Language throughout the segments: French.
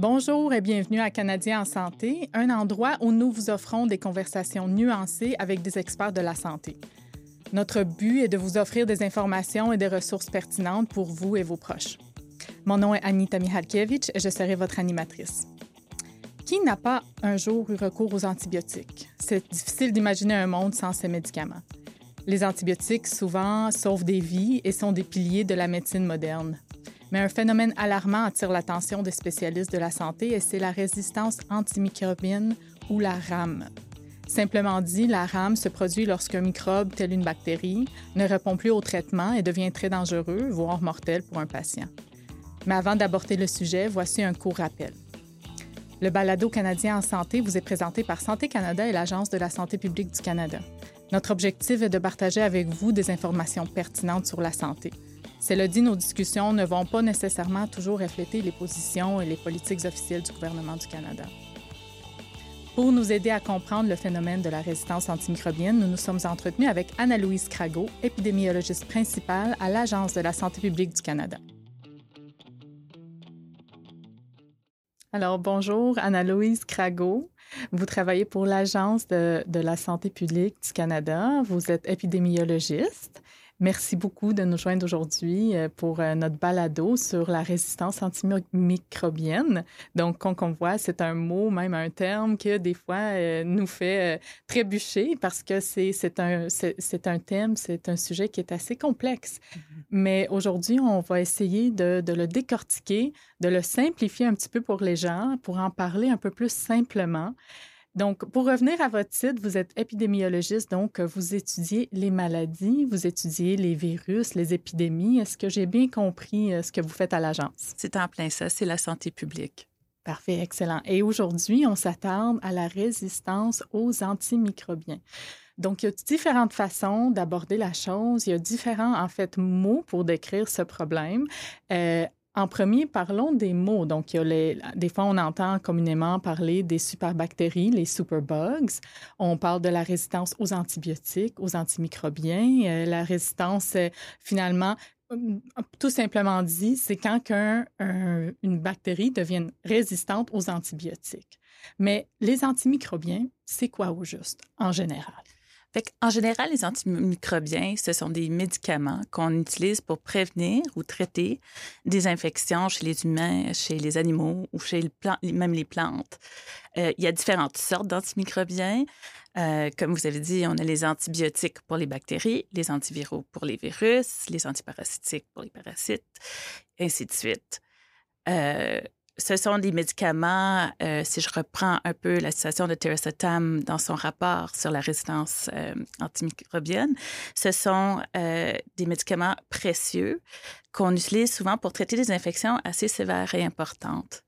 Bonjour et bienvenue à Canadien en santé, un endroit où nous vous offrons des conversations nuancées avec des experts de la santé. Notre but est de vous offrir des informations et des ressources pertinentes pour vous et vos proches. Mon nom est Anita Mihalkiewicz et je serai votre animatrice. Qui n'a pas un jour eu recours aux antibiotiques? C'est difficile d'imaginer un monde sans ces médicaments. Les antibiotiques souvent sauvent des vies et sont des piliers de la médecine moderne. Mais un phénomène alarmant attire l'attention des spécialistes de la santé et c'est la résistance antimicrobienne ou la RAM. Simplement dit, la RAM se produit lorsqu'un microbe, tel une bactérie, ne répond plus au traitement et devient très dangereux, voire mortel pour un patient. Mais avant d'aborder le sujet, voici un court rappel. Le balado canadien en santé vous est présenté par Santé Canada et l'Agence de la santé publique du Canada. Notre objectif est de partager avec vous des informations pertinentes sur la santé. Cela dit, nos discussions ne vont pas nécessairement toujours refléter les positions et les politiques officielles du gouvernement du Canada. Pour nous aider à comprendre le phénomène de la résistance antimicrobienne, nous nous sommes entretenus avec Anna-Louise Crago, épidémiologiste principale à l'Agence de la santé publique du Canada. Alors, bonjour, Anna-Louise Crago. Vous travaillez pour l'Agence de, de, la santé publique du Canada. Vous êtes épidémiologiste. Merci beaucoup de nous joindre aujourd'hui euh, pour euh, notre balado sur la résistance antimicrobienne. Donc, comme on voit, c'est un mot, même un terme que des fois euh, nous fait trébucher parce que c'est un, un thème, c'est un sujet qui est assez complexe. Mm-hmm. Mais aujourd'hui, on va essayer de, de le décortiquer, de le simplifier un petit peu pour les gens, pour en parler un peu plus simplement. Donc, pour revenir à votre titre, vous êtes épidémiologiste, donc vous étudiez les maladies, vous étudiez les virus, les épidémies. Est-ce que j'ai bien compris euh, ce que vous faites à l'agence? C'est en plein ça, c'est la santé publique. Parfait, excellent. Et aujourd'hui, on s'attarde à la résistance aux antimicrobiens. Donc, il y a différentes façons d'aborder la chose. Il y a différents, en fait, mots pour décrire ce problème. Euh, en premier, parlons des mots. Donc, des fois, on entend communément parler des superbactéries, les superbugs. On parle de la résistance aux antibiotiques, aux antimicrobiens. Euh, la résistance, euh, finalement, euh, tout simplement dit, c'est quand une bactérie devient résistante aux antibiotiques. Mais les antimicrobiens, c'est quoi au juste, en général? En général, les antimicrobiens, ce sont des médicaments qu'on utilise pour prévenir ou traiter des infections chez les humains, chez les animaux ou chez même les plantes. Euh, il y a différentes sortes d'antimicrobiens. Euh, comme vous avez dit, on a les antibiotiques pour les bactéries, les antiviraux pour les virus, les antiparasitiques pour les parasites, ainsi de suite. Euh, ce sont des médicaments, euh, si je reprends un peu la citation de Teresa dans son rapport sur la résistance euh, antimicrobienne, ce sont euh, des médicaments précieux qu'on utilise souvent pour traiter des infections assez sévères et importantes.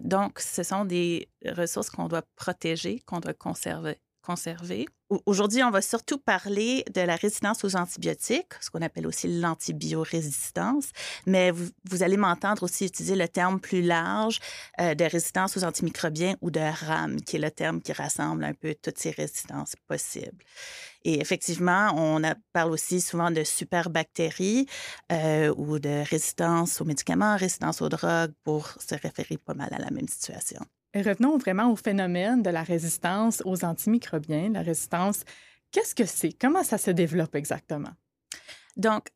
Donc, ce sont des ressources qu'on doit protéger, qu'on doit conserver. Aujourd'hui, on va surtout parler de la résistance aux antibiotiques, ce qu'on appelle aussi l'antibiorésistance, mais vous, allez m'entendre aussi utiliser le terme plus large euh, de résistance aux antimicrobiens ou de RAM, qui est le terme qui rassemble un peu toutes ces résistances possibles. Et effectivement, on parle aussi souvent de superbactéries euh, ou de résistance aux médicaments, résistance aux drogues pour se référer pas mal à la même situation. Revenons vraiment au phénomène de la résistance aux antimicrobiens. La résistance, qu'est-ce que c'est? Comment ça se développe exactement? Donc,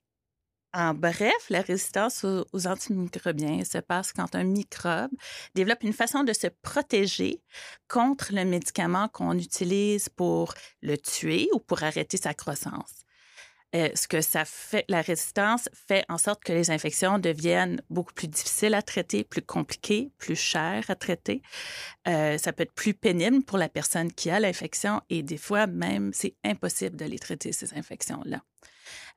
en bref, la résistance aux, antimicrobiens se passe quand un microbe développe une façon de se protéger contre le médicament qu'on utilise pour le tuer ou pour arrêter sa croissance. Euh, ce que ça fait, la résistance fait en sorte que les infections deviennent beaucoup plus difficiles à traiter, plus compliquées, plus chères à traiter. Euh, ça peut être plus pénible pour la personne qui a l'infection et des fois même c'est impossible de les traiter ces infections-là.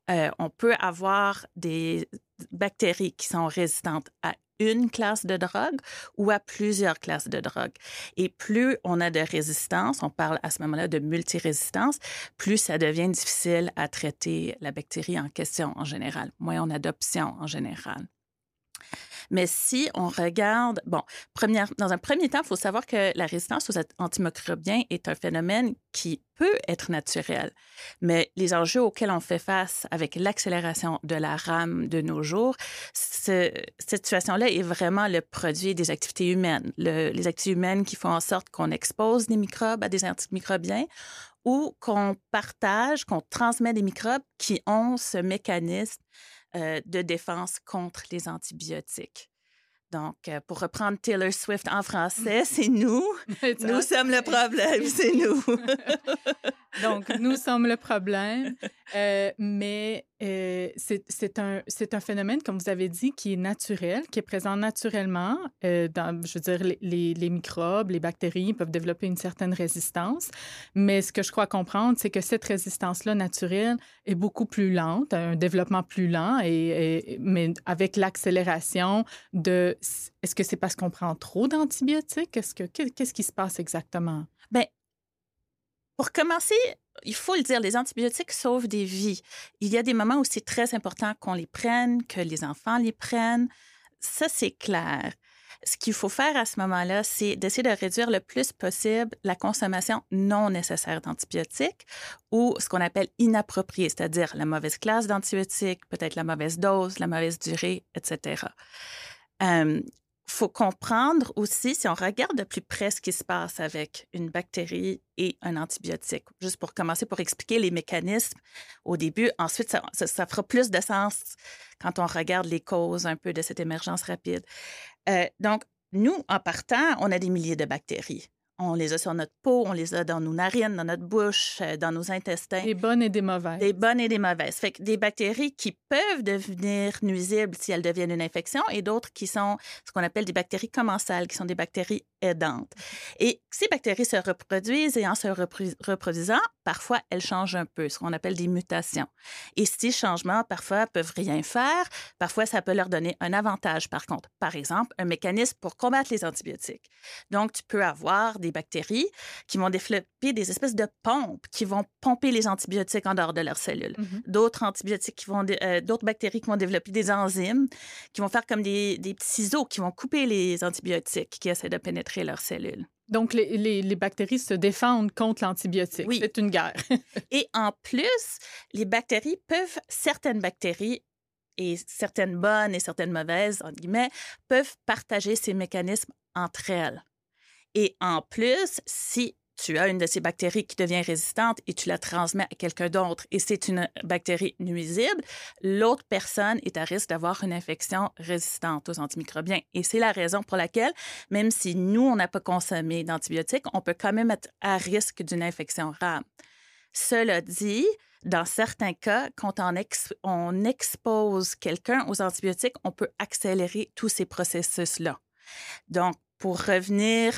Euh, on peut avoir des bactéries qui sont résistantes à une classe de drogue ou à plusieurs classes de drogue. Et plus on a de résistance, on parle à ce moment-là de multirésistance, plus ça devient difficile à traiter la bactérie en question en général. Moins on a en général. Mais si on regarde, bon, première, dans un premier temps, il faut savoir que la résistance aux antimicrobiens est un phénomène qui peut être naturel. Mais les enjeux auxquels on fait face avec l'accélération de la rame de nos jours, cette situation-là est vraiment le produit des activités humaines. les activités humaines qui font en sorte qu'on expose des microbes à des antimicrobiens ou qu'on partage, qu'on transmet des microbes qui ont ce mécanisme euh, de défense contre les antibiotiques. Donc, euh, pour reprendre Taylor Swift en français, c'est nous. nous sommes le problème, c'est nous. Donc, nous sommes le problème. Euh, mais euh, c'est un, un phénomène, comme vous avez dit, qui est naturel, qui est présent naturellement. dans, je veux dire, les, les, microbes, les bactéries peuvent développer une certaine résistance. Mais ce que je crois comprendre, c'est que cette résistance-là naturelle est beaucoup plus lente, un développement plus lent, et mais avec l'accélération de est-ce que c'est parce qu'on prend trop d'antibiotiques? Qu'est-ce, que, qu'est-ce qui se passe exactement? Bien, pour commencer, il faut le dire, les antibiotiques sauvent des vies. Il y a des moments où c'est très important qu'on les prenne, que les enfants les prennent. Ça, c'est clair. Ce qu'il faut faire à ce moment-là, c'est d'essayer de réduire le plus possible la consommation non nécessaire d'antibiotiques ou ce qu'on appelle inapproprié, c'est-à-dire la mauvaise classe d'antibiotiques, peut-être la mauvaise dose, la mauvaise durée, etc. faut comprendre aussi, si on regarde de plus près ce qui se passe avec une bactérie et un antibiotique, juste pour commencer, pour expliquer les mécanismes au début. Ensuite, ça, fera plus de sens quand on regarde les causes un peu de cette émergence rapide. Euh, donc, nous, en partant, on a des milliers de bactéries. On les a sur notre peau, on les a dans nos narines, dans notre bouche, euh, dans nos intestins. Des bonnes et des mauvaises. Des bonnes et des mauvaises. Fait que des bactéries qui peuvent devenir nuisibles si elles deviennent une infection et d'autres qui sont ce qu'on appelle des bactéries commensales, qui sont des bactéries aidantes. Et ces bactéries se reproduisent et en se reproduisant, parfois elles changent un peu, ce qu'on appelle des mutations. Et ces changements, parfois, peuvent rien faire. Parfois, ça peut leur donner un avantage, par contre. Par exemple, un mécanisme pour combattre les antibiotiques. Donc, tu peux avoir des bactéries qui vont développer des espèces de pompes qui vont pomper les antibiotiques en dehors de leurs cellules. Mm-hmm. D'autres antibiotiques qui vont, euh, d'autres bactéries qui vont développer des enzymes qui vont faire comme des, des petits ciseaux qui vont couper les antibiotiques qui essaient de pénétrer leurs cellules. Donc, les, les, bactéries se défendent contre l'antibiotique. Oui. C'est une guerre. et en plus, les bactéries peuvent, certaines bactéries, et certaines bonnes et certaines mauvaises, en guillemets, peuvent partager ces mécanismes entre elles. Et en plus, si tu as une de ces bactéries qui devient résistante et tu la transmets à quelqu'un d'autre et c'est une bactérie nuisible, l'autre personne est à risque d'avoir une infection résistante aux antimicrobiens. Et c'est la raison pour laquelle, même si nous, on n'a pas consommé d'antibiotiques, on peut quand même être à risque d'une infection rare. Cela dit, dans certains cas, quand on, on expose quelqu'un aux antibiotiques, on peut accélérer tous ces processus-là. Donc, pour revenir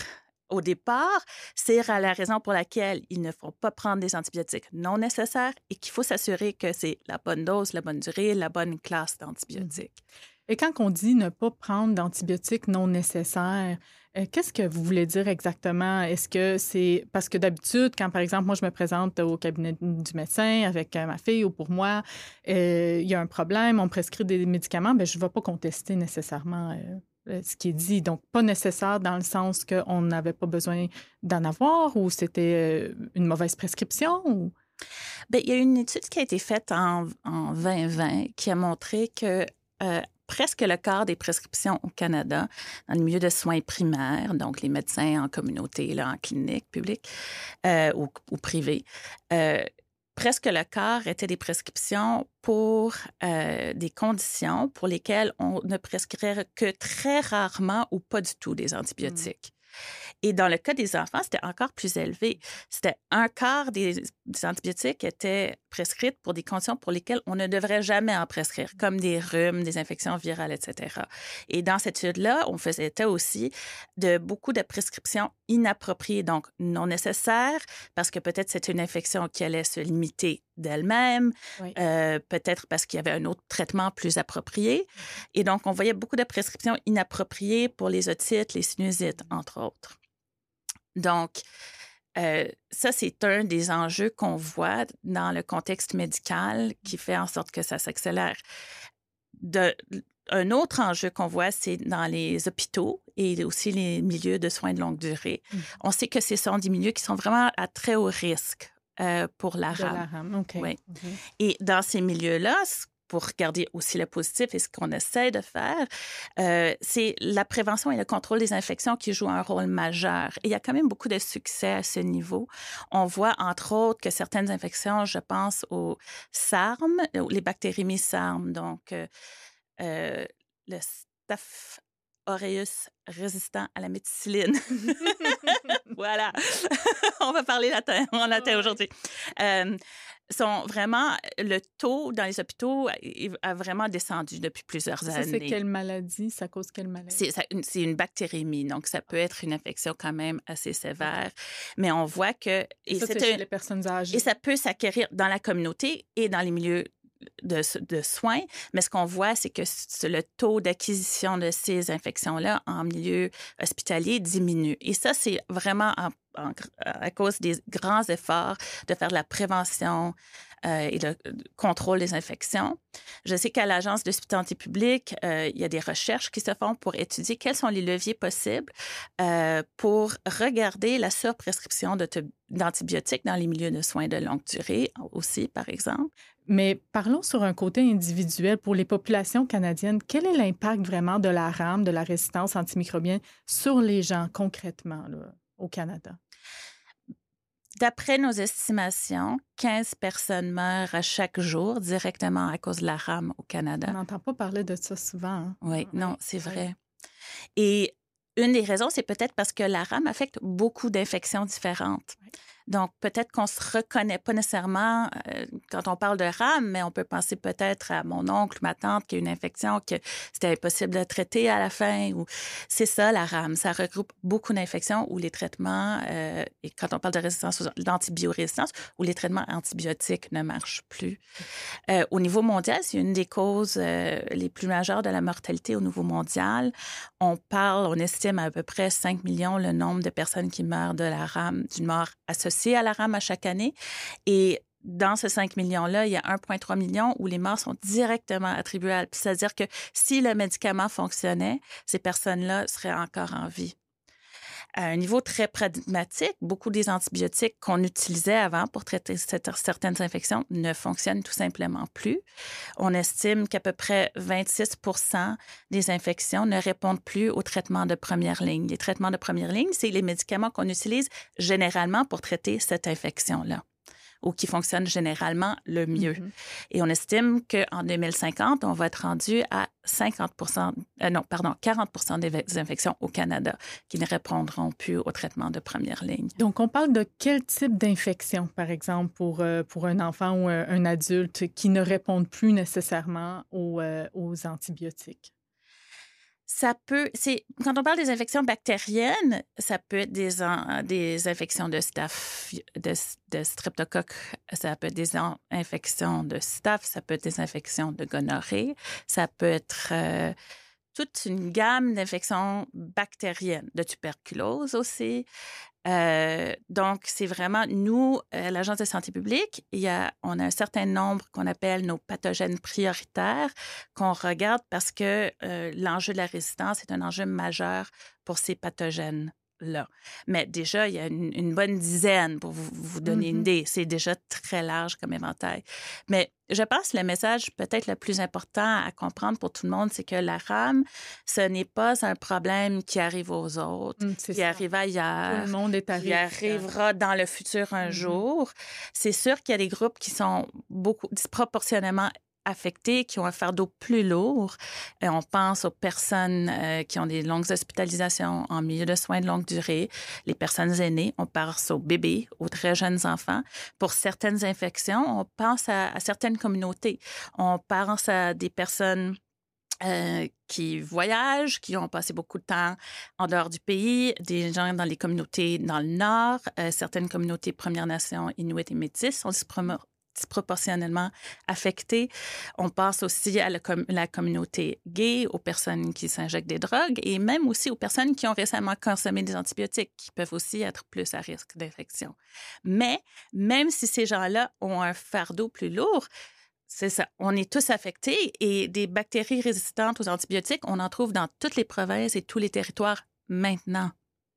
au départ, c'est la raison pour laquelle il ne faut pas prendre des antibiotiques non nécessaires et qu'il faut s'assurer que c'est la bonne dose, la bonne durée, la bonne classe d'antibiotiques. Et quand on dit ne pas prendre d'antibiotiques non nécessaires, euh, qu'est-ce que vous voulez dire exactement? Est-ce que c'est parce que d'habitude, quand par exemple, moi, je me présente au cabinet du médecin avec euh, ma fille ou pour moi, euh, il y a un problème, on prescrit des médicaments, bien, je ne vais pas contester nécessairement euh, ce qui est dit. Donc, pas nécessaire dans le sens qu'on n'avait pas besoin d'en avoir ou c'était euh, une mauvaise prescription? Ou... Bien, il y a une étude qui a été faite en, en 2020 qui a montré que euh, presque le quart des prescriptions au Canada, dans le milieu de soins primaires, donc les médecins en communauté, là, en clinique publique ou, ou privée, presque le quart étaient des prescriptions pour euh, des conditions pour lesquelles on ne prescrirait que très rarement ou pas du tout des mmh. antibiotiques. Et dans le cas des enfants, c'était encore plus élevé. C'était un quart des, antibiotiques étaient prescrits pour des conditions pour lesquelles on ne devrait jamais en prescrire, comme des rhumes, des infections virales, etc. Et dans cette étude-là, on faisait aussi de beaucoup de prescriptions inappropriées, donc non nécessaires, parce que peut-être c'est une infection qui allait se limiter d'elle-même, euh, peut-être parce qu'il y avait un autre traitement plus approprié. Et donc, on voyait beaucoup de prescriptions inappropriées pour les otites, les sinusites, entre autres. Donc, euh, ça, c'est un des enjeux qu'on voit dans le contexte médical qui fait en sorte que ça s'accélère. un autre enjeu qu'on voit, c'est dans les hôpitaux et aussi les milieux de soins de longue durée. Mmh. On sait que ce sont des milieux qui sont vraiment à très haut risque euh, pour la rame. Oui. Et dans ces milieux-là, pour regarder aussi le positif et ce qu'on essaie de faire, euh, c'est la prévention et le contrôle des infections qui jouent un rôle majeur. Et il y a quand même beaucoup de succès à ce niveau. On voit, entre autres, que certaines infections, je pense aux SARM, les bactéries SARM, donc euh, euh, le Staph aureus résistant à la méticilline. voilà. On va parler latin, en latin aujourd'hui. Euh, sont vraiment le taux dans les hôpitaux a vraiment descendu depuis plusieurs années. C'est quelle maladie? Ça cause quelle maladie? C'est une bactérémie, donc ça peut être une infection quand même assez sévère. Mais on voit que et ça, c'est chez les personnes âgées? Et ça peut s'acquérir dans la communauté et dans les milieux de, soins, mais ce qu'on voit, c'est que le taux d'acquisition de ces infections-là en milieu hospitalier diminue. Et ça, c'est vraiment à cause des grands efforts de faire de la prévention euh, et le contrôle des infections. Je sais qu'à l'Agence d'hospitalité publique, euh, il y a des recherches qui se font pour étudier quels sont les leviers possibles euh, pour regarder la surprescription d'antibiotiques dans les milieux de soins de longue durée aussi, par exemple. Mais parlons sur un côté individuel. Pour les populations canadiennes, quel est l'impact vraiment de la rame, de la résistance antimicrobienne sur les gens concrètement au Canada? D'après nos estimations, 15 personnes meurent à chaque jour directement à cause de la rame au Canada. On n'entend pas parler de ça souvent. Hein? Oui, non, c'est vrai. Et une des raisons, c'est peut-être parce que la rame affecte beaucoup d'infections différentes. Donc, peut-être qu'on se reconnaît pas nécessairement euh, quand on parle de rame, mais on peut penser peut-être à mon oncle, ma tante qui a une infection que c'était impossible de traiter à la fin. Ou c'est ça la rame. Ça regroupe beaucoup d'infections où les traitements euh, et quand on parle de résistance, d'antibiorésistance, où les traitements antibiotiques ne marchent plus. Euh, au niveau mondial, c'est une des causes les plus majeures de la mortalité au niveau mondial. On parle, on estime à, peu près 5 millions le nombre de personnes qui meurent de la rame, d'une mort associée à la rame à chaque année. Et dans ces 5 millions-là, il y a 1,3 million où les morts sont directement attribuables. C'est-à-dire que si le médicament fonctionnait, ces personnes-là seraient encore en vie à un niveau très pragmatique, beaucoup des antibiotiques qu'on utilisait avant pour traiter certaines infections ne fonctionnent tout simplement plus. On estime qu'à peu près 26% des infections ne répondent plus aux traitements de première ligne. Les traitements de première ligne, c'est les médicaments qu'on utilise généralement pour traiter cette infection-là ou qui fonctionne généralement le mieux. Mm-hmm. Et on estime qu'en 2050, on va être rendu à 50 euh, non, pardon, 40 des infections au Canada qui ne répondront plus au traitement de première ligne. Donc, on parle de quel type d'infection, par exemple, pour, euh, pour un enfant ou un adulte qui ne répondent plus nécessairement aux, euh, aux antibiotiques? Ça peut, c'est quand on parle des infections bactériennes, ça peut être des, des infections de staph, de, streptocoque, ça peut être des infections de staph, ça peut être des infections de gonorrhée, ça peut être euh, toute une gamme d'infections bactériennes, de tuberculose aussi. Euh, donc, c'est vraiment, nous, euh, l'Agence de santé publique, il y a, on a un certain nombre qu'on appelle nos pathogènes prioritaires qu'on regarde parce que euh, l'enjeu de la résistance est un enjeu majeur pour ces pathogènes là. Mais déjà, il y a une, bonne dizaine pour vous, vous donner une mm-hmm. idée. C'est déjà très large comme éventail. Mais je pense que le message peut-être le plus important à comprendre pour tout le monde, c'est que la rame, ce n'est pas un problème qui arrive aux autres, mm, qui arrive ailleurs, tout le monde est qui arrivera dans le futur un mm-hmm. jour. C'est sûr qu'il y a des groupes qui sont beaucoup disproportionnellement affectés, qui ont un fardeau plus lourd. Et on pense aux personnes euh, qui ont des longues hospitalisations en milieu de soins de longue durée, les personnes aînées, on pense aux bébés, aux très jeunes enfants. Pour certaines infections, on pense à, certaines communautés. On pense à des personnes euh, qui voyagent, qui ont passé beaucoup de temps en dehors du pays, des gens dans les communautés dans le Nord, euh, certaines communautés Premières Nations, Inuit et Métis sont disproportionnellement affectés. On pense aussi à la, communauté gay, aux personnes qui s'injectent des drogues et même aussi aux personnes qui ont récemment consommé des antibiotiques, qui peuvent aussi être plus à risque d'infection. Mais même si ces gens-là ont un fardeau plus lourd, C'est ça. On est tous affectés et des bactéries résistantes aux antibiotiques, on en trouve dans toutes les provinces et tous les territoires maintenant.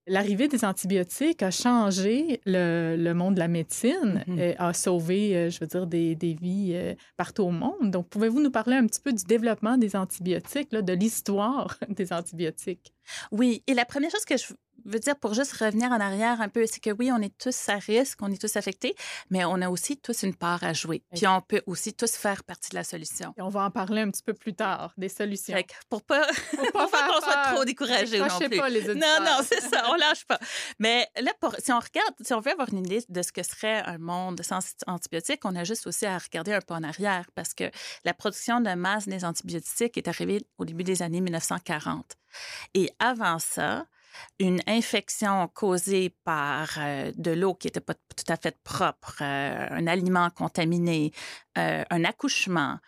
L'arrivée des antibiotiques a changé le, monde de la médecine, et a sauvé, euh, je veux dire, des, vies euh, partout au monde. Donc, pouvez-vous nous parler un petit peu du développement des antibiotiques, de l'histoire des antibiotiques? Oui, et la première chose que je veux dire, pour juste revenir en arrière un peu, c'est que oui, on est tous à risque, on est tous affectés, mais on a aussi tous une part à jouer. Puis on peut aussi tous faire partie de la solution. Et on va en parler un petit peu plus tard, des solutions. pour pas, pour pas, qu'on soit trop découragé non plus. Pas les non, non, c'est ça, on lâche pas. Mais là, pour, si on regarde, si on veut avoir une idée de ce que serait un monde sans antibiotiques, on a juste aussi à regarder un peu en arrière parce que la production de masse des antibiotiques est arrivée au début des années 1940. Et avant ça, une infection causée par euh, de l'eau qui n'était pas tout à fait propre, euh, un aliment contaminé, euh, un accouchement,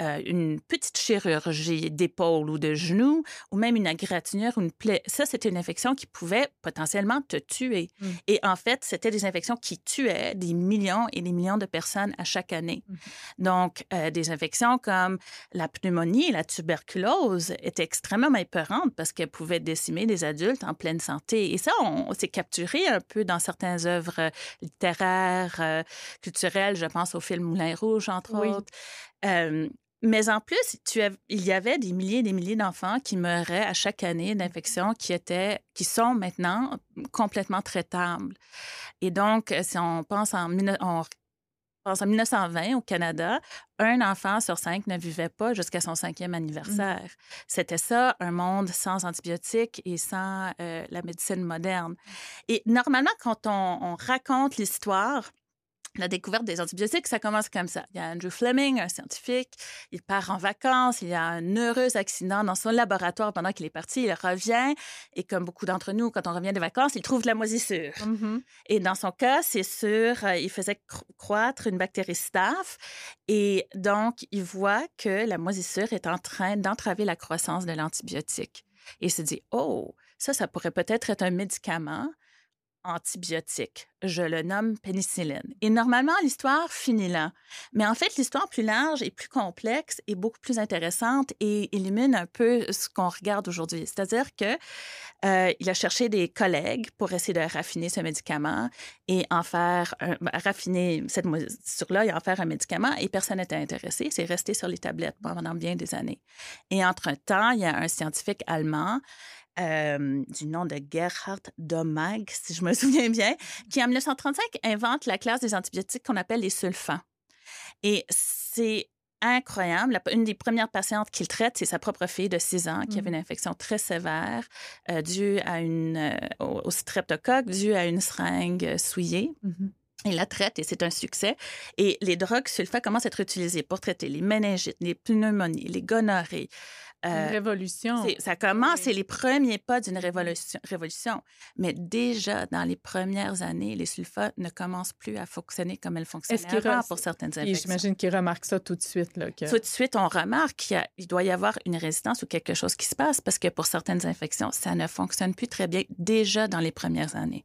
euh, une petite chirurgie d'épaule ou de genou, ou même une égratignure ou une plaie. Ça, c'était une infection qui pouvait potentiellement te tuer. Mmh. Et en fait, c'était des infections qui tuaient des millions et des millions de personnes à chaque année. Mmh. Donc, euh, des infections comme la pneumonie et la tuberculose étaient extrêmement épeurantes parce qu'elles pouvaient décimer des adultes en pleine santé. Et ça, on, s'est capturé un peu dans certaines œuvres littéraires, euh, culturelles. Je pense au film Moulin Rouge, entre autres. Mais en plus, tu il y avait des milliers et des milliers d'enfants qui meuraient à chaque année d'infections qui étaient, qui sont maintenant complètement traitables. Et donc, si on pense en, on pense en 1920 au Canada, un enfant sur cinq ne vivait pas jusqu'à son cinquième anniversaire. Mmh. C'était ça, un monde sans antibiotiques et sans euh, la médecine moderne. Et normalement, quand on raconte l'histoire, la découverte des antibiotiques, ça commence comme ça. Il y a Andrew Fleming, un scientifique, il part en vacances, il y a un heureux accident dans son laboratoire pendant qu'il est parti, il revient, et comme beaucoup d'entre nous, quand on revient des vacances, il trouve de la moisissure. Mm-hmm. Et dans son cas, c'est sûr, euh, il faisait croître une bactérie staph, et donc il voit que la moisissure est en train d'entraver la croissance de l'antibiotique. Et il se dit, oh, ça, ça pourrait peut-être être un médicament antibiotique. Je le nomme pénicilline. Et normalement, l'histoire finit là. Mais en fait, l'histoire plus large et plus complexe et beaucoup plus intéressante et illumine un peu ce qu'on regarde aujourd'hui. C'est-à-dire que euh, il a cherché des collègues pour essayer de raffiner ce médicament et en faire un, ben, raffiner cette moisissure-là et en faire un médicament et personne n'était intéressé. C'est resté sur les tablettes pendant bien des années. Et entre-temps, il y a un scientifique allemand du nom de Gerhard Domag, si je me souviens bien, qui en 1935 invente la classe des antibiotiques qu'on appelle les sulfans. Et c'est incroyable. Une des premières patientes qu'il traite, c'est sa propre fille de 6 ans qui avait mmh. une infection très sévère euh, due à une, euh, au, streptocoque, due à une seringue souillée. Mmh il la traite et c'est un succès. Et les drogues sulfa commencent à être utilisées pour traiter les méningites, les pneumonies, les gonorrhées, une euh, révolution. Ça commence, c'est les premiers pas d'une révolution, révolution. Mais déjà, dans les premières années, les sulfats ne commencent plus à fonctionner comme elles fonctionnaient avant pour certaines infections. J'imagine qu'ils remarquent ça tout de suite. Là, Tout de suite, on remarque qu'il doit y avoir une résistance ou quelque chose qui se passe parce que pour certaines infections, ça ne fonctionne plus très bien déjà dans les premières années.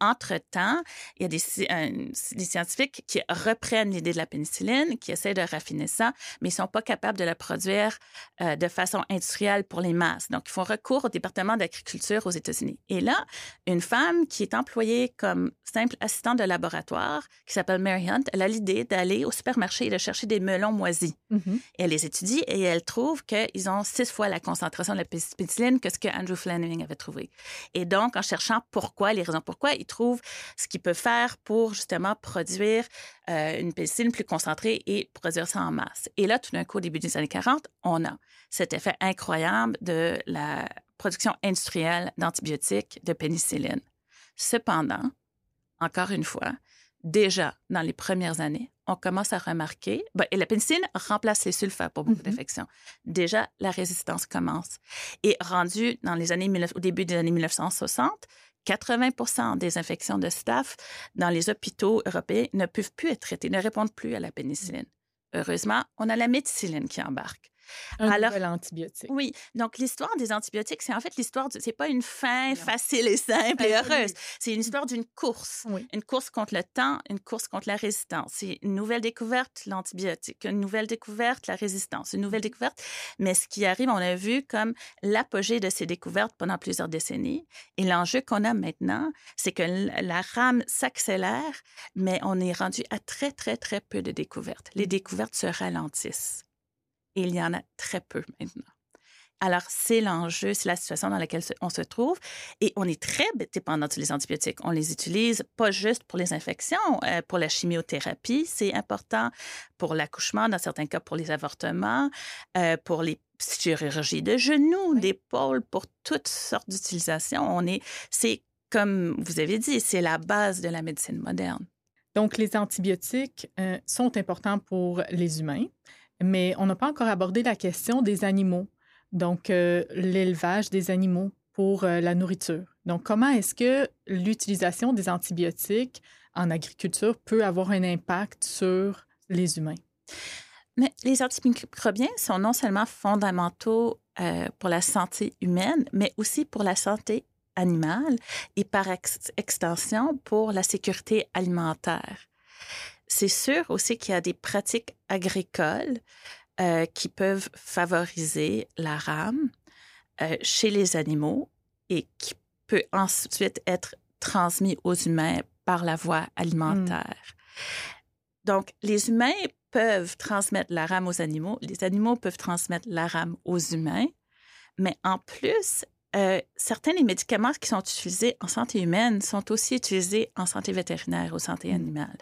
Entre-temps, il y a des, des, scientifiques qui reprennent l'idée de la pénicilline, qui essaient de raffiner ça, mais ils ne sont pas capables de la produire euh, de façon industrielle pour les masses. Donc, ils font recours au département d'agriculture aux États-Unis. Et là, une femme qui est employée comme simple assistante de laboratoire, qui s'appelle Mary Hunt, elle a l'idée d'aller au supermarché et de chercher des melons moisis. Mm-hmm. elle les étudie et elle trouve qu'ils ont six fois la concentration de la pénicilline que ce que Andrew Fleming avait trouvé. Et donc, en cherchant pourquoi, les raisons pour pourquoi il trouve ce qu'il peut faire pour justement produire euh, une pénicilline plus concentrée et produire ça en masse. Et là, tout d'un coup, au début des années 40, on a cet effet incroyable de la production industrielle d'antibiotiques de pénicilline. Cependant, encore une fois, déjà dans les premières années, on commence à remarquer, ben, et la pénicilline remplace les sulfats pour beaucoup mm-hmm. d'infections. Déjà, la résistance commence. Et rendu dans les années, au début des années 1960, 80% des infections de staph dans les hôpitaux européens ne peuvent plus être traitées, ne répondent plus à la pénicilline. Heureusement, on a la méticilline qui embarque. Un Alors, nouvel antibiotique. Oui. Donc, l'histoire des antibiotiques, c'est en fait l'histoire, c'est pas une fin facile et simple et heureuse. C'est une histoire d'une course. Une course contre le temps, une course contre la résistance. C'est une nouvelle découverte, l'antibiotique. Une nouvelle découverte, la résistance. Une nouvelle mmh. découverte. Mais ce qui arrive, on a vu comme l'apogée de ces découvertes pendant plusieurs décennies. Et l'enjeu qu'on a maintenant, c'est que la rame s'accélère, mais on est rendu à très, très, très peu de découvertes. Les mmh. découvertes se ralentissent. Et il y en a très peu maintenant. Alors, c'est l'enjeu, c'est la situation dans laquelle on se trouve. Et on est très dépendant les antibiotiques. On les utilise pas juste pour les infections, euh, pour la chimiothérapie, c'est important pour l'accouchement, dans certains cas pour les avortements, euh, pour les chirurgies de genoux, d'épaule, pour toutes sortes d'utilisations. On est, c'est comme vous avez dit, c'est la base de la médecine moderne. Donc, les antibiotiques euh, sont importants pour les humains, mais on n'a pas encore abordé la question des animaux, donc euh, l'élevage des animaux pour euh, la nourriture. Donc, comment est-ce que l'utilisation des antibiotiques en agriculture peut avoir un impact sur les humains? Mais les antimicrobiens sont non seulement fondamentaux pour la santé humaine, mais aussi pour la santé animale et par extension pour la sécurité alimentaire. C'est sûr aussi qu'il y a des pratiques agricoles euh, qui peuvent favoriser la rame euh, chez les animaux et qui peut ensuite être transmis aux humains par la voie alimentaire. Donc, les humains peuvent transmettre la rame aux animaux, les animaux peuvent transmettre la rame aux humains, mais en plus, euh, certains des médicaments qui sont utilisés en santé humaine sont aussi utilisés en santé vétérinaire ou santé mmh. animale.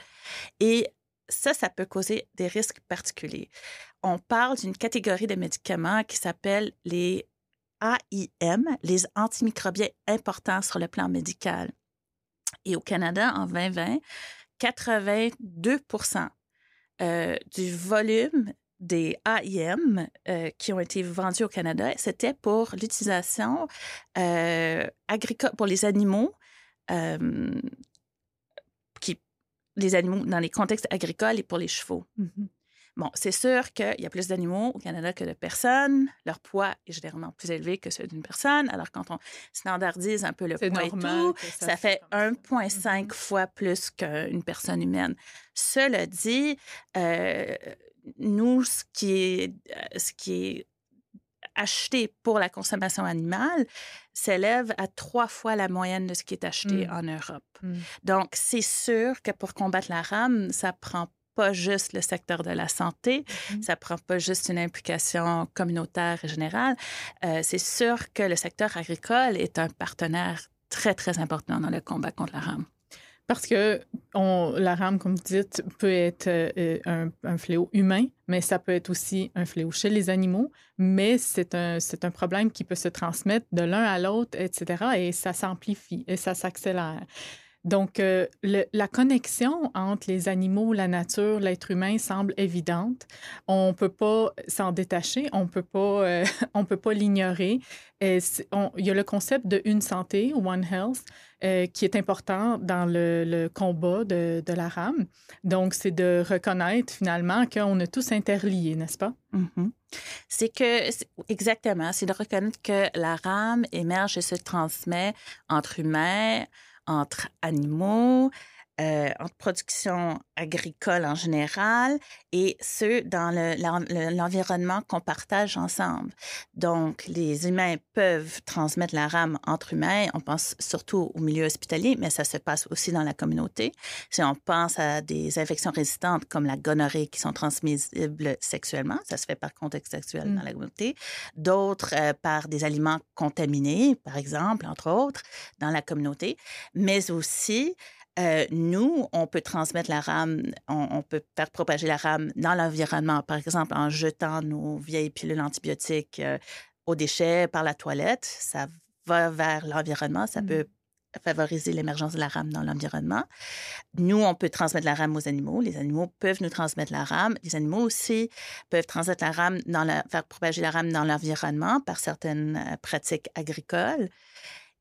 Et ça, ça peut causer des risques particuliers. On parle d'une catégorie de médicaments qui s'appelle les AIM, les antimicrobiens importants sur le plan médical. Et au Canada, en 2020, 82% euh, du volume des AIM euh, qui ont été vendus au Canada, c'était pour l'utilisation euh, agricole pour les animaux, euh, qui, les animaux dans les contextes agricoles et pour les chevaux. Mm-hmm. Bon, c'est sûr qu'il y a plus d'animaux au Canada que de personnes. Leur poids est généralement plus élevé que celui d'une personne. Alors, quand on standardise un peu le poids et tout, ça, fait 1,5 mm-hmm. fois plus qu'une personne humaine. Cela dit, nous, ce qui est, euh, ce qui est acheté pour la consommation animale s'élève à trois fois la moyenne de ce qui est acheté mmh. en Europe. Mmh. Donc, c'est sûr que pour combattre la rame, ça prend pas juste le secteur de la santé, mmh. ça prend pas juste une implication communautaire et générale. Euh, c'est sûr que le secteur agricole est un partenaire très, très important dans le combat contre la rame. Parce que la rame, comme vous dites, peut être euh, un, fléau humain, mais ça peut être aussi un fléau chez les animaux. Mais c'est un problème qui peut se transmettre de l'un à l'autre, etc. Et ça s'amplifie et ça s'accélère. Donc, euh, la connexion entre les animaux, la nature, l'être humain semble évidente. On ne peut pas s'en détacher, on peut euh, peut pas l'ignorer. il y a le concept de une santé, One Health, euh, qui est important dans le, combat de, de, la rame. Donc, c'est de reconnaître finalement qu'on est tous interliés, n'est-ce pas? Mm-hmm. C'est que, exactement, c'est de reconnaître que la rame émerge et se transmet entre humains, entre animaux, euh, entre production agricole en général et ceux dans l'environnement qu'on partage ensemble. Donc, les humains peuvent transmettre la rame entre humains. On pense surtout au milieu hospitalier, mais ça se passe aussi dans la communauté. Si on pense à des infections résistantes comme la gonorrhée qui sont transmissibles sexuellement, ça se fait par contexte sexuel dans mmh. la communauté. D'autres euh, par des aliments contaminés, par exemple, entre autres, dans la communauté, mais aussi euh, nous, on peut transmettre la rame, on, peut faire propager la rame dans l'environnement, par exemple en jetant nos vieilles pilules antibiotiques euh, aux déchets par la toilette. Ça va vers l'environnement, ça peut mmh. favoriser l'émergence de la rame dans l'environnement. Nous, on peut transmettre la rame aux animaux. Les animaux peuvent nous transmettre la rame. Les animaux aussi peuvent transmettre la rame, dans la, faire propager la rame dans l'environnement par certaines euh, pratiques agricoles.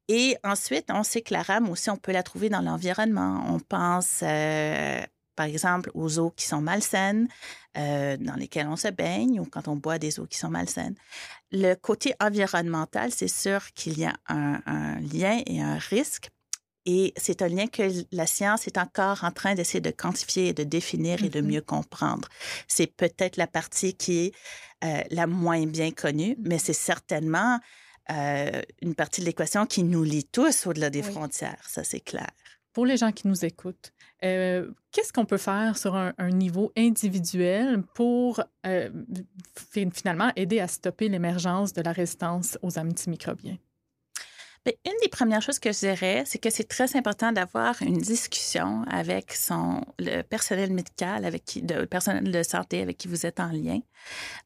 Et ensuite, on sait que la rame aussi, on peut la trouver dans l'environnement. On pense, euh, par exemple, aux eaux qui sont malsaines, euh, dans lesquelles on se baigne ou quand on boit des eaux qui sont malsaines. Le côté environnemental, c'est sûr qu'il y a un, un, lien et un risque. Et c'est un lien que la science est encore en train d'essayer de quantifier de définir et de Mhm. mieux comprendre. C'est peut-être la partie qui est euh, la moins bien connue, mais c'est certainement euh, une partie de l'équation qui nous lie tous au-delà des Oui. frontières, ça c'est clair. Pour les gens qui nous écoutent, euh, qu'est-ce qu'on peut faire sur un, un niveau individuel pour euh, fi- finalement aider à stopper l'émergence de la résistance aux antimicrobiens? Bien, une des premières choses que je dirais, c'est que c'est très important d'avoir une discussion avec son, le personnel médical, avec le personnel de santé avec qui vous êtes en lien,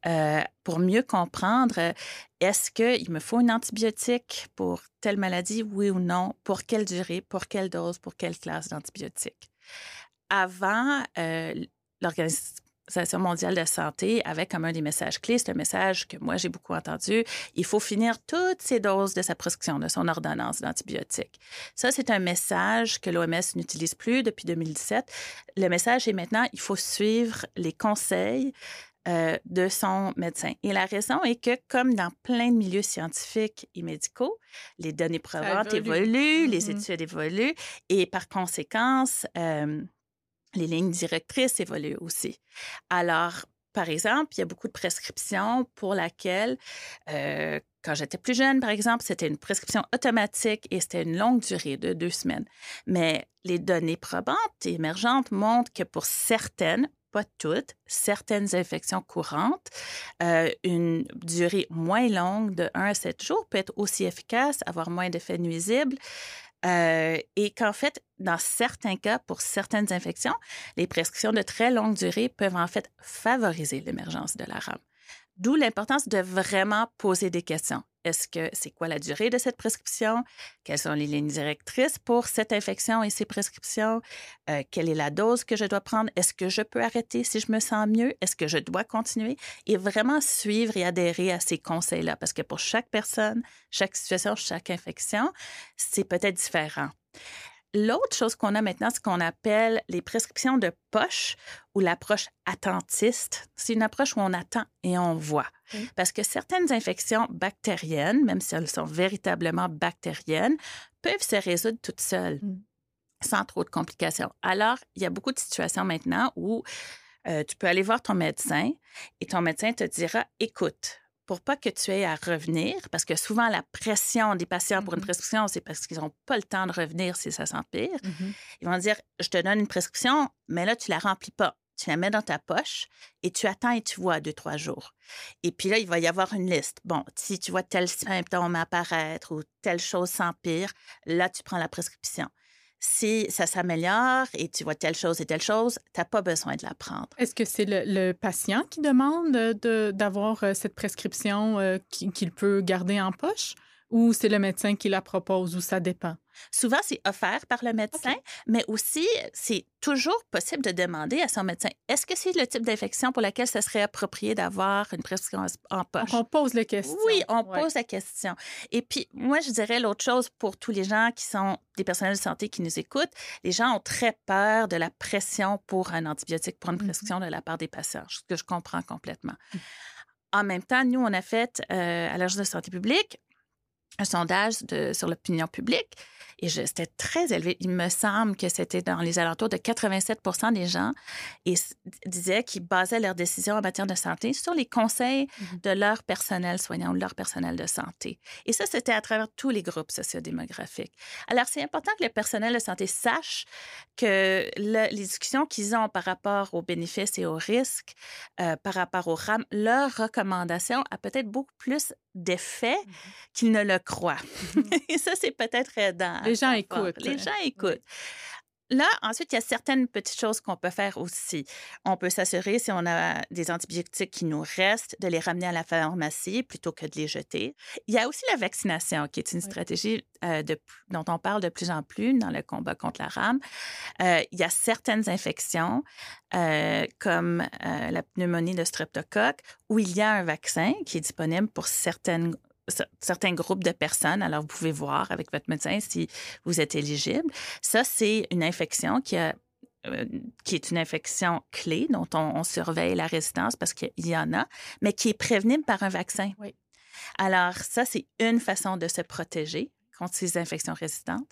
euh, pour mieux comprendre euh, est-ce qu'il me faut une antibiotique pour telle maladie, oui ou non, pour quelle durée, pour quelle dose, pour quelle classe d'antibiotiques? Avant, euh, l'Organisation mondiale de santé avait comme un des messages clés, c'est un message que moi j'ai beaucoup entendu, il faut finir toutes ces doses de sa prescription, de son ordonnance d'antibiotiques. Ça, c'est un message que l'OMS n'utilise plus depuis 2017. Le message est maintenant, il faut suivre les conseils euh, de son médecin. Et la raison est que, comme dans plein de milieux scientifiques et médicaux, les données probantes évolue. évoluent, les Mhm. études évoluent, et par conséquence, euh, les lignes directrices évoluent aussi. Alors, par exemple, il y a beaucoup de prescriptions pour laquelle, euh, quand j'étais plus jeune, par exemple, c'était une prescription automatique et c'était une longue durée de deux semaines. Mais les données probantes et émergentes montrent que pour certaines, pas toutes, certaines infections courantes, euh, une durée moins longue de 1 à 7 jours peut être aussi efficace, avoir moins d'effets nuisibles. Euh, et qu'en fait, dans certains cas, pour certaines infections, les prescriptions de très longue durée peuvent en fait favoriser l'émergence de la rame. D'où l'importance de vraiment poser des questions. Est-ce que c'est quoi la durée de cette prescription? Quelles sont les lignes directrices pour cette infection et ces prescriptions? Euh, quelle est la dose que je dois prendre? Est-ce que je peux arrêter si je me sens mieux? Est-ce que je dois continuer? Et vraiment suivre et adhérer à ces conseils-là, parce que pour chaque personne, chaque situation, chaque infection, c'est peut-être différent. L'autre chose qu'on a maintenant, ce qu'on appelle les prescriptions de poche ou l'approche attentiste. C'est une approche où on attend et on voit. Parce que certaines infections bactériennes, même si elles sont véritablement bactériennes, peuvent se résoudre toutes seules Mm. sans trop de complications. Alors, il y a beaucoup de situations maintenant où euh, tu peux aller voir ton médecin et ton médecin te dira, écoute, pour pas que tu aies à revenir, parce que souvent la pression des patients pour une Mhm. prescription, c'est parce qu'ils n'ont pas le temps de revenir si ça s'empire. Mhm. Ils vont dire, je te donne une prescription, mais là, tu la remplis pas. Tu la mets dans ta poche et tu attends et tu vois deux, trois jours. Et puis là, il va y avoir une liste. Bon, si tu vois tel symptôme apparaître ou telle chose s'empire, là, tu prends la prescription. Si ça s'améliore et tu vois telle chose et telle chose, tu n'as pas besoin de la prendre. Est-ce que c'est le, patient qui demande de- d'avoir euh, cette prescription euh, qui- qu'il peut garder en poche? Ou c'est le médecin qui la propose ou ça dépend? Souvent, c'est offert par le médecin, mais aussi, c'est toujours possible de demander à son médecin est-ce que c'est le type d'infection pour laquelle ce serait approprié d'avoir une prescription en poche? Donc, on pose les questions. Oui, on Ouais. pose la question. Et puis, moi, je dirais l'autre chose pour tous les gens qui sont des personnels de santé qui nous écoutent. Les gens ont très peur de la pression pour un antibiotique, pour une Mhm. prescription de la part des patients, ce que je comprends complètement. En même temps, nous, on a fait euh, à l'Agence de santé publique un sondage de- sur l'opinion publique et c'était très élevé. Il me semble que c'était dans les alentours de 87 des gens et disaient qu'ils basaient leurs décisions en matière de santé sur les conseils Mhm. de leur personnel soignant ou de leur personnel de santé. Et ça, c'était à travers tous les groupes sociodémographiques. Alors, c'est important que le personnel de santé sache que le- les discussions qu'ils ont par rapport aux bénéfices et aux risques, euh, par rapport aux RAM, leur recommandation a peut-être beaucoup plus d'effet qu'ils ne le croient. Mhm. Et ça, c'est peut-être aidant. Les gens écoutent. Les gens écoutent. Là, ensuite, il y a certaines petites choses qu'on peut faire aussi. On peut s'assurer, si on a des antibiotiques qui nous restent, de les ramener à la pharmacie plutôt que de les jeter. Il y a aussi la vaccination, qui est une Oui. stratégie euh, de, dont on parle de plus en plus dans le combat contre la rame. Euh, il y a certaines infections, euh, comme la pneumonie de streptocoque, où il y a un vaccin qui est disponible pour certaines cer- certains groupes de personnes. Alors, vous pouvez voir avec votre médecin si vous êtes éligible. Ça, c'est une infection qui a euh, qui est une infection clé dont on, surveille la résistance parce qu'il y en a, mais qui est prévenible par un vaccin. Oui. Alors, ça, c'est une façon de se protéger contre ces infections résistantes.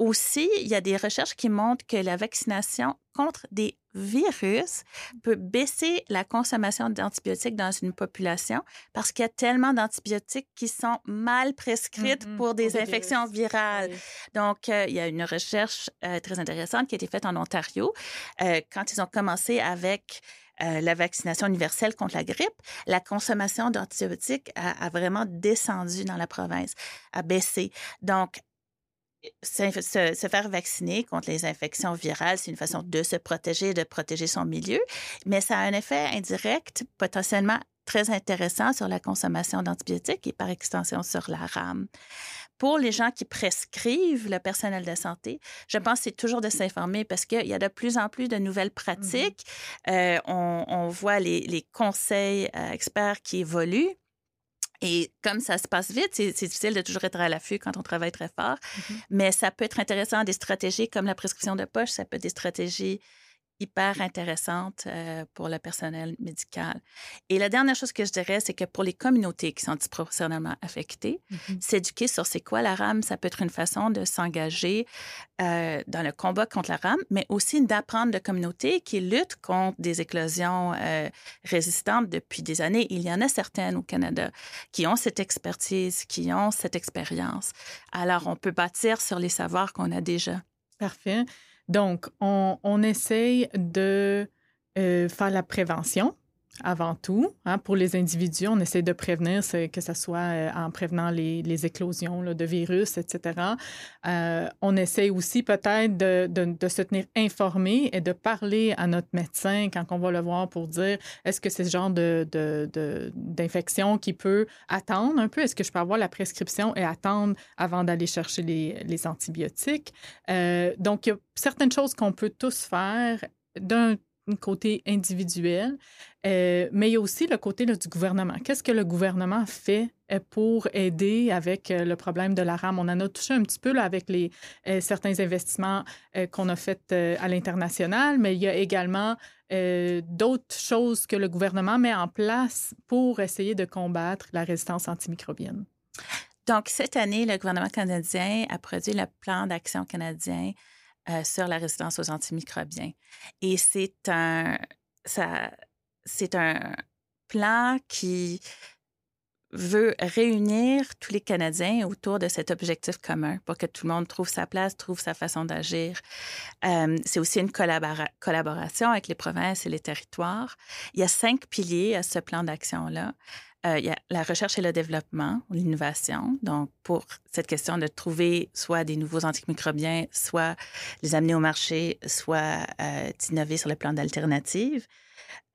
Aussi, il y a des recherches qui montrent que la vaccination contre des virus peut baisser la consommation d'antibiotiques dans une population parce qu'il y a tellement d'antibiotiques qui sont mal prescrites mm-hmm. pour des infections virales. Donc, euh, il y a une recherche euh, très intéressante qui a été faite en Ontario euh, quand ils ont commencé avec la vaccination universelle contre la grippe, la consommation d'antibiotiques a, a, vraiment descendu dans la province, a baissé. Donc, se, faire vacciner contre les infections virales, c'est une façon de se protéger, de protéger son milieu, mais ça a un effet indirect potentiellement très intéressant sur la consommation d'antibiotiques et par extension sur la rame. Pour les gens qui prescrivent le personnel de santé, je pense que c'est toujours de s'informer parce qu'il y a de plus en plus de nouvelles mm-hmm. pratiques. Euh, on, voit les, conseils euh, experts qui évoluent. Et comme ça se passe vite, c'est difficile de toujours être à l'affût quand on travaille très fort, mm-hmm. mais ça peut être intéressant des stratégies comme la prescription de poche, ça peut être des stratégies hyper intéressante euh, pour le personnel médical. Et la dernière chose que je dirais, c'est que pour les communautés qui sont disproportionnellement affectées, mm-hmm. s'éduquer sur c'est quoi la rame, ça peut être une façon de s'engager euh, dans le combat contre la rame, mais aussi d'apprendre de communautés qui luttent contre des éclosions euh, résistantes depuis des années. Il y en a certaines au Canada qui ont cette expertise, qui ont cette expérience. Alors, on peut bâtir sur les savoirs qu'on a déjà. Parfait. Donc, on, on essaye de euh, faire la prévention avant tout. Hein, pour les individus, on essaie de prévenir, que ce soit euh, en prévenant les, éclosions de virus, etc. Euh, on essaie aussi peut-être de, de, se tenir informé et de parler à notre médecin quand on va le voir pour dire est-ce que c'est ce genre d'infection qui peut attendre un peu? Est-ce que je peux avoir la prescription et attendre avant d'aller chercher les, les antibiotiques? Euh, donc, il y a certaines choses qu'on peut tous faire d'un côté individuel, euh, mais il y a aussi le côté du gouvernement. Qu'est-ce que le gouvernement fait euh, pour aider avec euh, le problème de la rame? On en a touché un petit peu avec les, certains investissements qu'on a faits à l'international, mais il y a également d'autres choses que le gouvernement met en place pour essayer de combattre la résistance antimicrobienne. Donc, cette année, le gouvernement canadien a produit le plan d'action canadien euh, sur la résistance aux antimicrobiens. Et c'est un, ça, c'est un plan qui veut réunir tous les Canadiens autour de cet objectif commun pour que tout le monde trouve sa place, trouve sa façon d'agir. Euh, c'est aussi une collaboration avec les provinces et les territoires. Il y a cinq piliers à ce plan d'action-là. Euh, il y a la recherche et le développement, l'innovation. Donc, pour cette question de trouver soit des nouveaux antimicrobiens, soit les amener au marché, soit euh, d'innover sur le plan d'alternatives.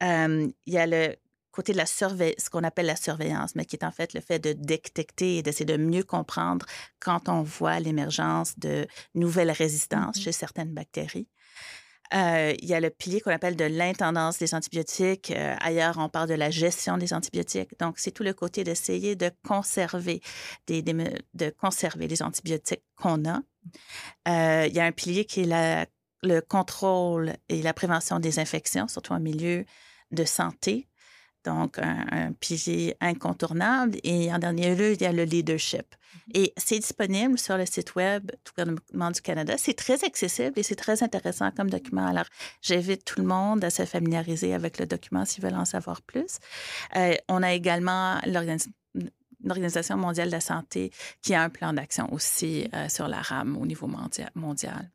Euh, il y a le côté de la surveillance, ce qu'on appelle la surveillance, mais qui est en fait le fait de détecter et d'essayer de mieux comprendre quand on voit l'émergence de nouvelles résistances mm-hmm. chez certaines bactéries. Euh, il y a le pilier qu'on appelle de l'intendance des antibiotiques. Euh, ailleurs, on parle de la gestion des antibiotiques. Donc, c'est tout le côté d'essayer de conserver, des, de conserver les antibiotiques qu'on a. Euh, il y a un pilier qui est le contrôle et la prévention des infections, surtout en milieu de santé donc un, pilier incontournable. Et en dernier lieu, il y a le leadership. Mm-hmm. Et c'est disponible sur le site web du gouvernement du Canada. C'est très accessible et c'est très intéressant comme document. Alors, j'invite tout le monde à se familiariser avec le document s'ils veulent en savoir plus. Euh, on a également l'Organisation mondiale de la santé qui a un plan d'action aussi euh, sur la rame au niveau mondial.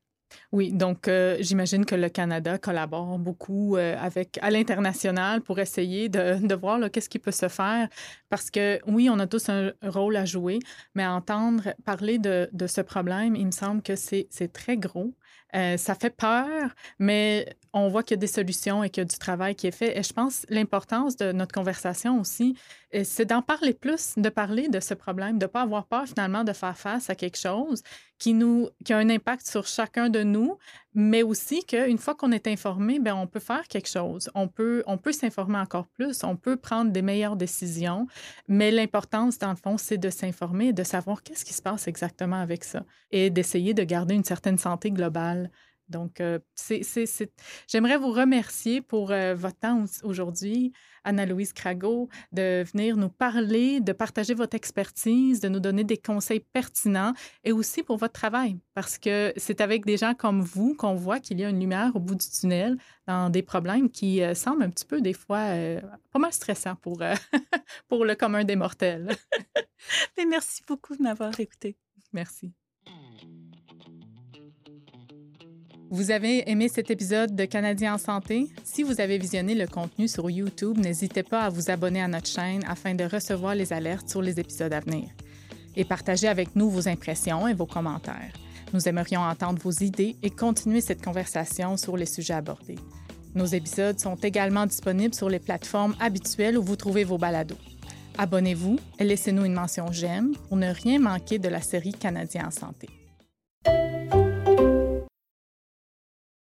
Oui, donc euh, j'imagine que le Canada collabore beaucoup euh, avec à l'international pour essayer de, voir qu'est-ce qui peut se faire. Parce que oui, on a tous un rôle à jouer, mais entendre parler de, de ce problème, il me semble que c'est très gros. Euh, ça fait peur, mais on voit qu'il y a des solutions et qu'il y a du travail qui est fait. Et je pense l'importance de notre conversation aussi, c'est d'en parler plus, de parler de ce problème, de ne pas avoir peur finalement de faire face à quelque chose qui, nous, qui a un impact sur chacun de nous, mais aussi qu'une fois qu'on est informé, bien, on peut faire quelque chose. On peut, on peut s'informer encore plus, on peut prendre des meilleures décisions, mais l'importance, dans le fond, c'est de s'informer de savoir qu'est-ce qui se passe exactement avec ça et d'essayer de garder une certaine santé globale Donc, euh, j'aimerais vous remercier pour euh, votre temps aujourd'hui, Anna-Louise Crago, de venir nous parler, de partager votre expertise, de nous donner des conseils pertinents et aussi pour votre travail, parce que c'est avec des gens comme vous qu'on voit qu'il y a une lumière au bout du tunnel dans des problèmes qui euh, semblent un petit peu des fois pas mal stressants pour, pour le commun des mortels. Mais merci beaucoup de m'avoir écouté. Merci. Vous avez aimé cet épisode de Canadiens en santé? Si vous avez visionné le contenu sur YouTube, n'hésitez pas à vous abonner à notre chaîne afin de recevoir les alertes sur les épisodes à venir. Et partagez avec nous vos impressions et vos commentaires. Nous aimerions entendre vos idées et continuer cette conversation sur les sujets abordés. Nos épisodes sont également disponibles sur les plateformes habituelles où vous trouvez vos balados. Abonnez-vous et laissez-nous une mention j'aime pour ne rien manquer de la série Canadiens en santé.